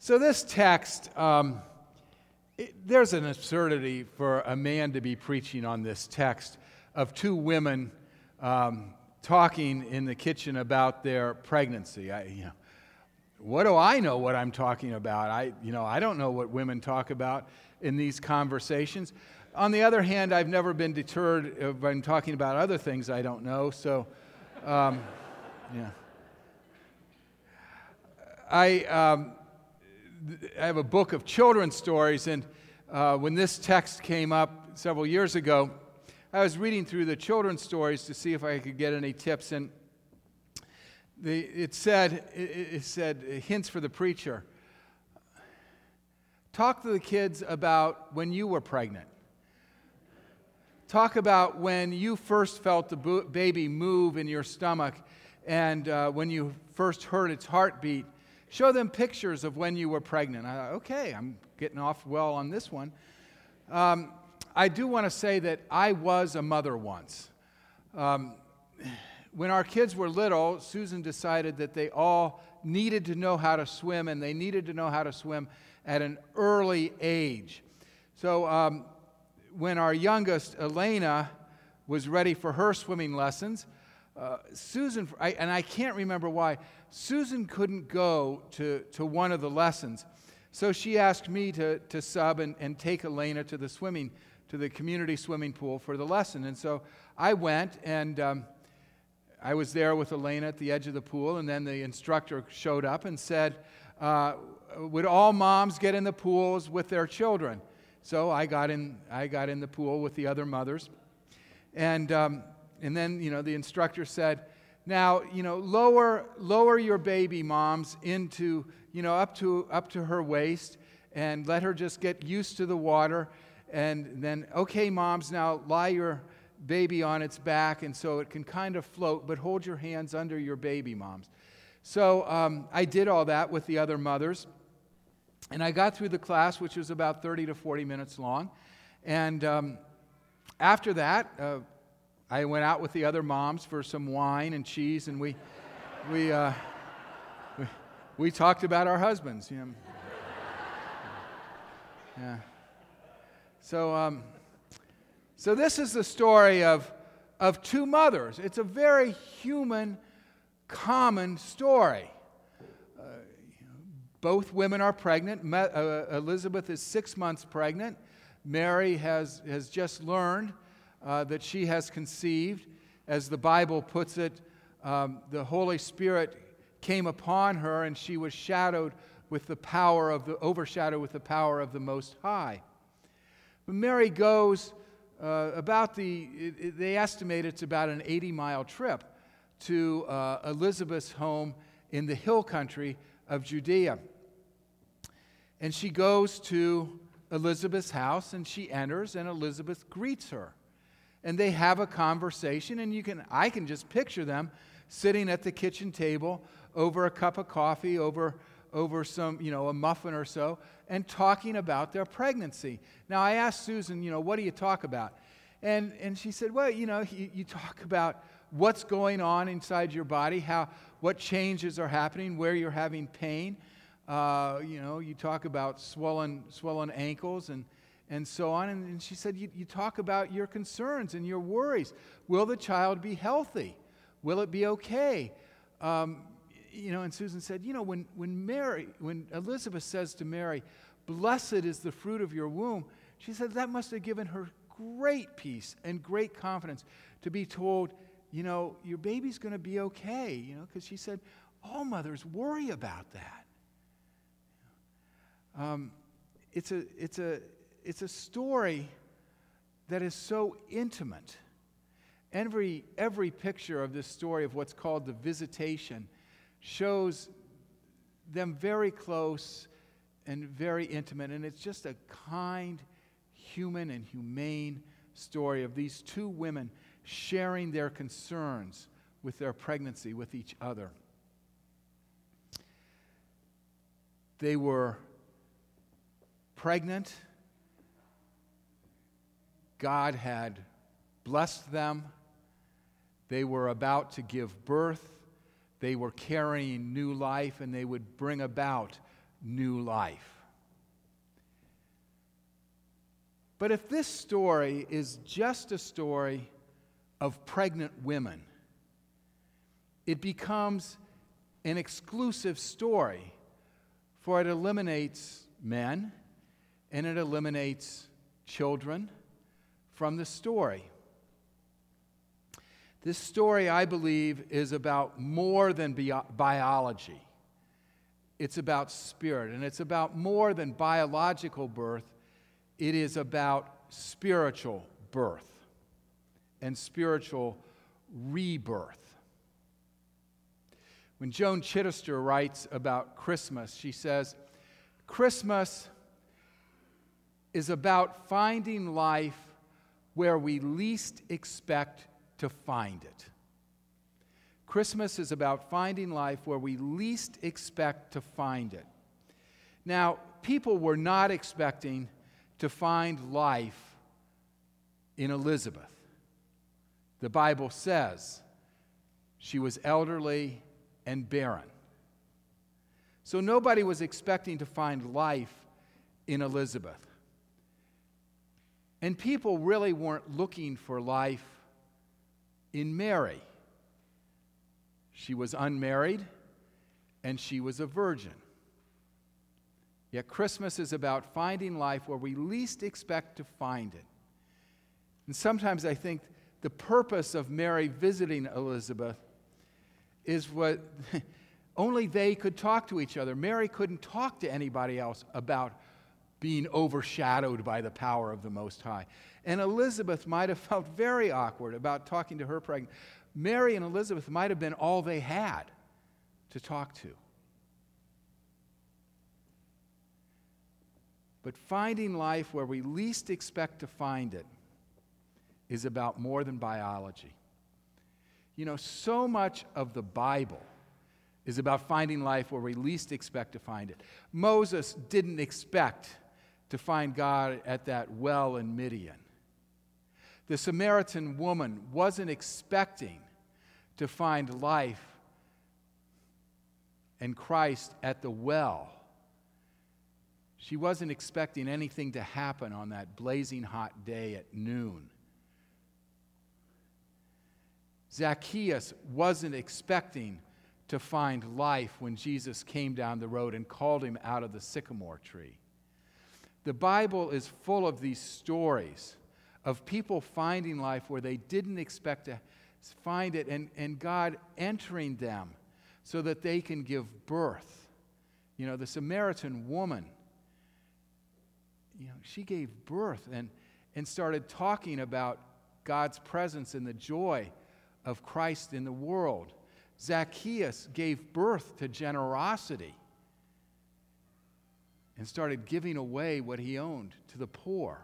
So, this text, um, it, there's an absurdity for a man to be preaching on this text of two women um, talking in the kitchen about their pregnancy. I, you know, what do I know what I'm talking about? I, you know, I don't know what women talk about in these conversations. On the other hand, I've never been deterred by talking about other things I don't know. So, um, yeah. I, um, I have a book of children's stories, and uh, when this text came up several years ago, I was reading through the children's stories to see if I could get any tips, and the, it said it, it said hints for the preacher. Talk to the kids about when you were pregnant. Talk about when you first felt the baby move in your stomach and uh, when you first heard its heartbeat Show them pictures of when you were pregnant. I thought, okay, I'm getting off well on this one. Um, I do want to say that I was a mother once. Um, when our kids were little, Susan decided that they all needed to know how to swim, and they needed to know how to swim at an early age. So, um, when our youngest, Elena, was ready for her swimming lessons, uh, Susan, I, and I can't remember why, Susan couldn't go to, to one of the lessons. So she asked me to, to sub and, and take Elena to the swimming, to the community swimming pool for the lesson. And so I went and um, I was there with Elena at the edge of the pool. And then the instructor showed up and said, uh, Would all moms get in the pools with their children? So I got in, I got in the pool with the other mothers. And, um, and then, you know, the instructor said, now, you know, lower, lower your baby, moms, into, you know, up to, up to her waist and let her just get used to the water. And then, okay, moms, now lie your baby on its back and so it can kind of float, but hold your hands under your baby, moms. So um, I did all that with the other mothers. And I got through the class, which was about 30 to 40 minutes long. And um, after that, uh, I went out with the other moms for some wine and cheese, and we, we, uh, we, we, talked about our husbands. You know. Yeah. So, um, so this is the story of, of two mothers. It's a very human, common story. Uh, both women are pregnant. uh, Elizabeth is six months pregnant. Mary has, has just learned uh, that she has conceived. As the Bible puts it, um, the Holy Spirit came upon her and she was shadowed with the power of the, overshadowed with the power of the Most High. But Mary goes uh, about the, they estimate it's about an 80 mile trip to uh, Elizabeth's home in the hill country of Judea. And she goes to Elizabeth's house and she enters, and Elizabeth greets her and they have a conversation and you can i can just picture them sitting at the kitchen table over a cup of coffee over over some you know a muffin or so and talking about their pregnancy. Now i asked susan you know what do you talk about? And and she said well you know you, you talk about what's going on inside your body how what changes are happening where you're having pain. Uh, you know you talk about swollen swollen ankles and and so on. And, and she said, you, you talk about your concerns and your worries. Will the child be healthy? Will it be okay? Um, you know, and Susan said, you know, when, when Mary, when Elizabeth says to Mary, blessed is the fruit of your womb, she said that must have given her great peace and great confidence to be told, you know, your baby's going to be okay, you know, because she said, all mothers worry about that. Um, it's a, it's a, it's a story that is so intimate. Every, every picture of this story of what's called the visitation shows them very close and very intimate. And it's just a kind, human, and humane story of these two women sharing their concerns with their pregnancy with each other. They were pregnant God had blessed them. They were about to give birth. They were carrying new life, and they would bring about new life. But if this story is just a story of pregnant women, it becomes an exclusive story, for it eliminates men and it eliminates children from the story. This story, I believe, is about more than bio- biology. It's about spirit, and it's about more than biological birth. It is about spiritual birth and spiritual rebirth. When Joan Chittister writes about Christmas, she says, Christmas is about finding life where we least expect to find it. Christmas is about finding life where we least expect to find it. Now, people were not expecting to find life in Elizabeth. The Bible says she was elderly and barren. So nobody was expecting to find life in Elizabeth. And people really weren't looking for life in Mary. She was unmarried and she was a virgin. Yet Christmas is about finding life where we least expect to find it. And sometimes I think the purpose of Mary visiting Elizabeth is what only they could talk to each other. Mary couldn't talk to anybody else about being overshadowed by the power of the Most High. And Elizabeth might have felt very awkward about talking to her pregnant. Mary and Elizabeth might have been all they had to talk to. But finding life where we least expect to find it is about more than biology. You know, so much of the Bible is about finding life where we least expect to find it. Moses didn't expect to find God at that well in Midian. The Samaritan woman wasn't expecting to find life and Christ at the well. She wasn't expecting anything to happen on that blazing hot day at noon. Zacchaeus wasn't expecting to find life when Jesus came down the road and called him out of the sycamore tree. The Bible is full of these stories of people finding life where they didn't expect to find it and, and God entering them so that they can give birth. You know, the Samaritan woman, you know, she gave birth and, and started talking about God's presence and the joy of Christ in the world. Zacchaeus gave birth to generosity and started giving away what he owned to the poor.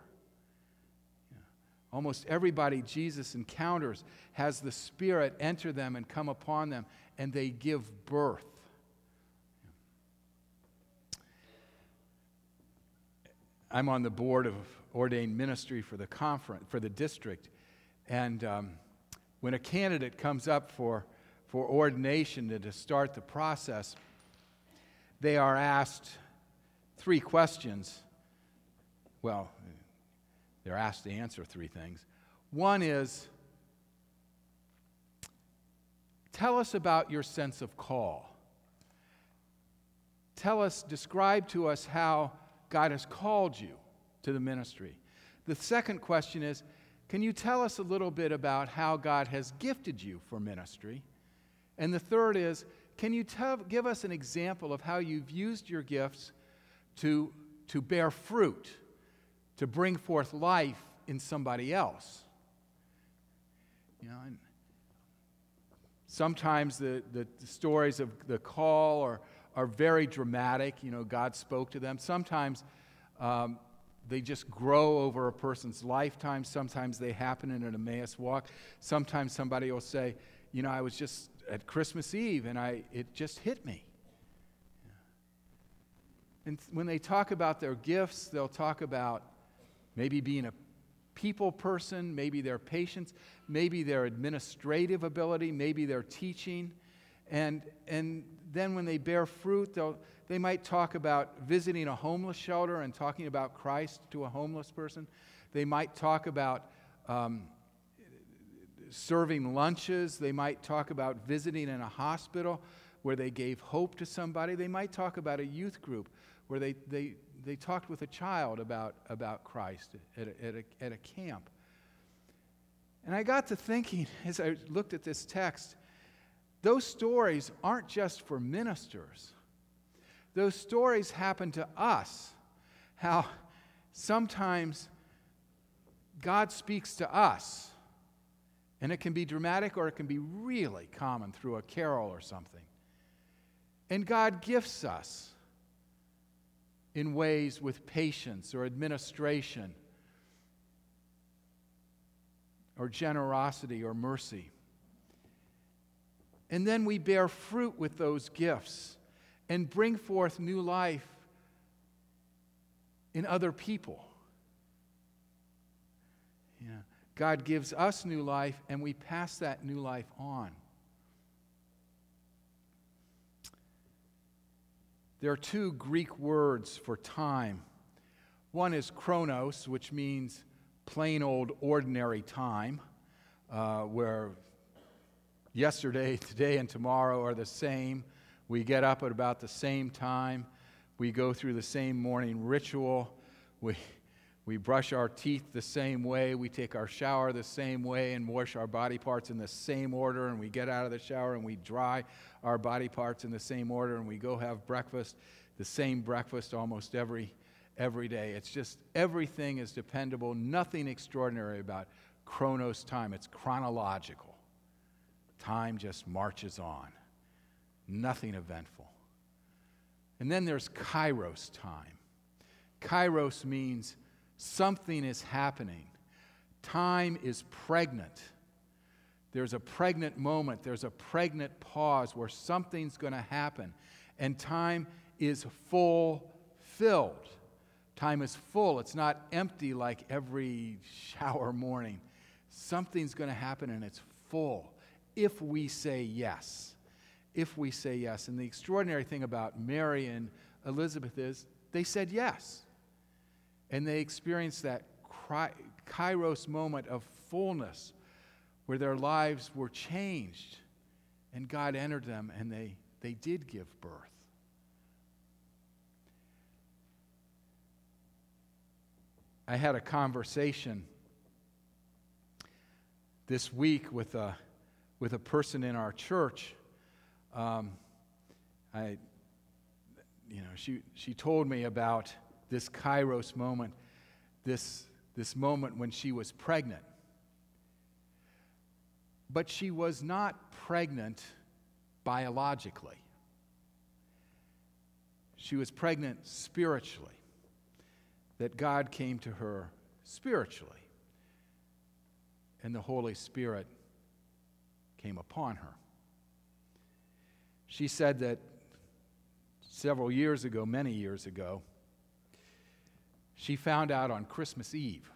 Almost everybody Jesus encounters has the Spirit enter them and come upon them, and they give birth. I'm on the board of ordained ministry for the conference, for the district, and um, when a candidate comes up for, for ordination to, to start the process, they are asked three questions. Well, they're asked to answer three things. One is tell us about your sense of call. Tell us, describe to us how God has called you to the ministry. The second question is can you tell us a little bit about how God has gifted you for ministry? And the third is, can you tell, give us an example of how you've used your gifts to, to bear fruit, to bring forth life in somebody else? You know, and sometimes the, the, the stories of the call are, are very dramatic. You know, God spoke to them. Sometimes um, they just grow over a person's lifetime. Sometimes they happen in an Emmaus walk. Sometimes somebody will say, You know, I was just at Christmas Eve and I, it just hit me. And when they talk about their gifts, they'll talk about maybe being a people person, maybe their patience, maybe their administrative ability, maybe their teaching. And, and then when they bear fruit, they'll, they might talk about visiting a homeless shelter and talking about Christ to a homeless person. They might talk about um, serving lunches. They might talk about visiting in a hospital where they gave hope to somebody. They might talk about a youth group where they, they, they talked with a child about, about Christ at a, at, a, at a camp. And I got to thinking as I looked at this text, those stories aren't just for ministers. Those stories happen to us. How sometimes God speaks to us, and it can be dramatic or it can be really common through a carol or something. And God gifts us in ways with patience or administration or generosity or mercy. And then we bear fruit with those gifts and bring forth new life in other people. Yeah. God gives us new life, and we pass that new life on. There are two Greek words for time. One is chronos, which means plain old ordinary time, uh, where yesterday, today, and tomorrow are the same. We get up at about the same time. We go through the same morning ritual. We, we brush our teeth the same way. We take our shower the same way and wash our body parts in the same order. And we get out of the shower and we dry our body parts in the same order. And we go have breakfast, the same breakfast almost every every day. It's just everything is dependable, nothing extraordinary about chronos time. It's chronological. Time just marches on, nothing eventful. And then there's kairos time. Kairos means something is happening. Time is pregnant. There's a pregnant moment, there's a pregnant pause where something's going to happen. And time is fulfilled. Time is full, it's not empty like every shower morning. Something's going to happen and it's full if we say yes. If we say yes. And the extraordinary thing about Mary and Elizabeth is they said yes. And they experienced that kairos moment of fullness where their lives were changed and God entered them and they, they did give birth. I had a conversation this week with a, with a person in our church. Um, I, you know, she, she told me about this Kairos moment, this, this moment when she was pregnant. But she was not pregnant biologically, she was pregnant spiritually that God came to her spiritually, and the Holy Spirit came upon her. She said that several years ago, many years ago, she found out on Christmas Eve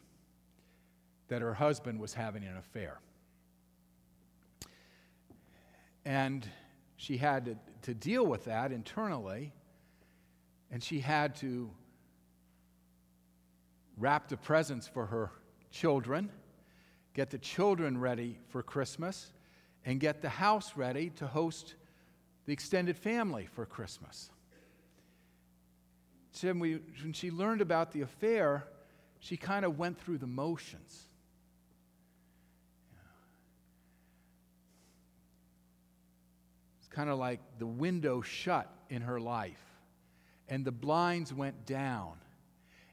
that her husband was having an affair. And she had to, to deal with that internally, and she had to wrap the presents for her children, get the children ready for Christmas, and get the house ready to host the extended family for Christmas. So when, when she learned about the affair, she kind of went through the motions. It's kind of like the window shut in her life, and the blinds went down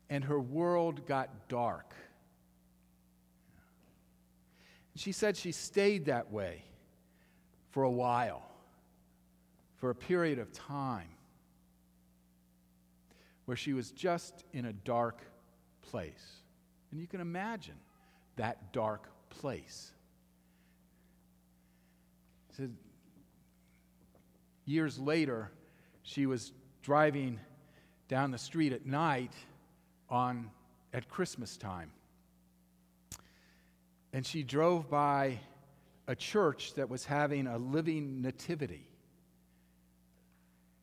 and her world got dark. She said she stayed that way for a while, for a period of time, where she was just in a dark place. And you can imagine that dark place. Said, years later, she was driving down the street at night on at Christmas time. And she drove by a church that was having a living nativity.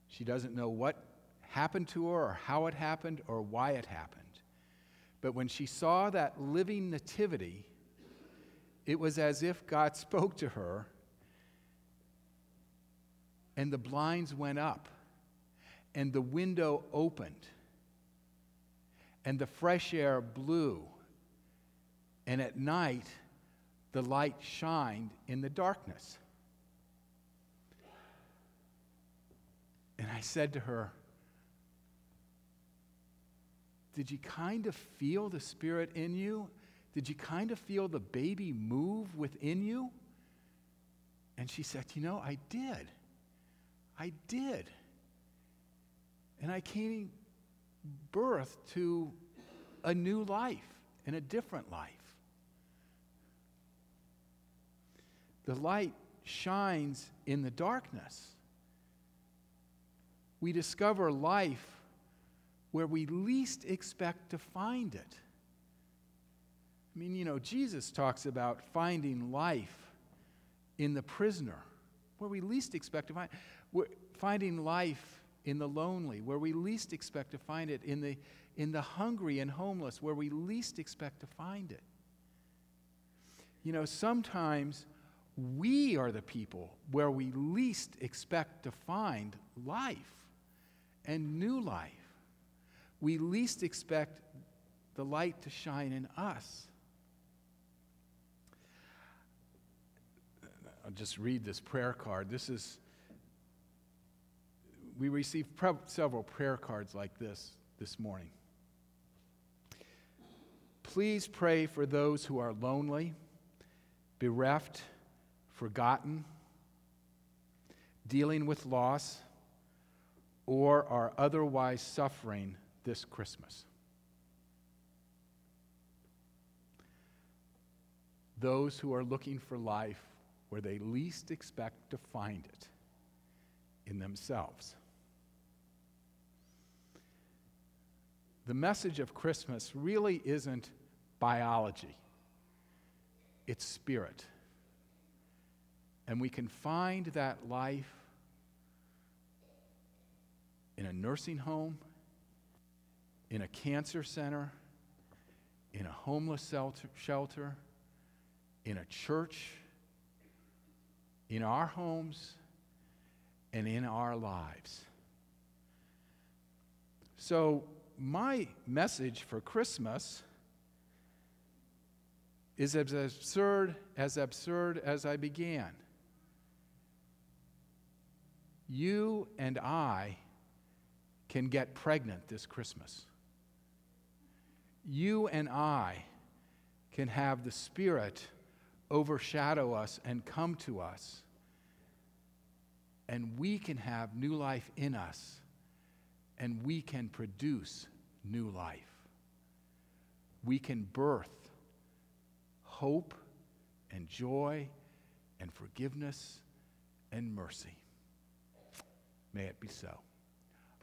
She doesn't know what happened to her or how it happened or why it happened. But when she saw that living nativity, it was as if God spoke to her and the blinds went up and the window opened and the fresh air blew and at night the light shined in the darkness. And I said to her, Did you kind of feel the Spirit in you? Did you kind of feel the baby move within you? And she said, You know, I did. I did. And I came birth to a new life and a different life. The light shines in the darkness. We discover life where we least expect to find it. I mean, you know, Jesus talks about finding life in the prisoner, where we least expect to find we're finding life in the lonely, where we least expect to find it, in the, in the hungry and homeless, where we least expect to find it. You know, sometimes we are the people where we least expect to find life and new life. We least expect the light to shine in us. I'll just read this prayer card. This is, we received pre- several prayer cards like this this morning. Please pray for those who are lonely, bereft, forgotten, dealing with loss, or are otherwise suffering this Christmas. Those who are looking for life where they least expect to find it in themselves. The message of Christmas really isn't biology, it's spirit. And we can find that life in a nursing home, in a cancer center, in a homeless shelter, in a church in our homes and in our lives. So, my message for Christmas is as absurd as absurd as I began. You and I can get pregnant this Christmas. You and I can have the Spirit overshadow us and come to us. And we can have new life in us, and we can produce new life. We can birth hope and joy and forgiveness and mercy. May it be so.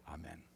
Amen.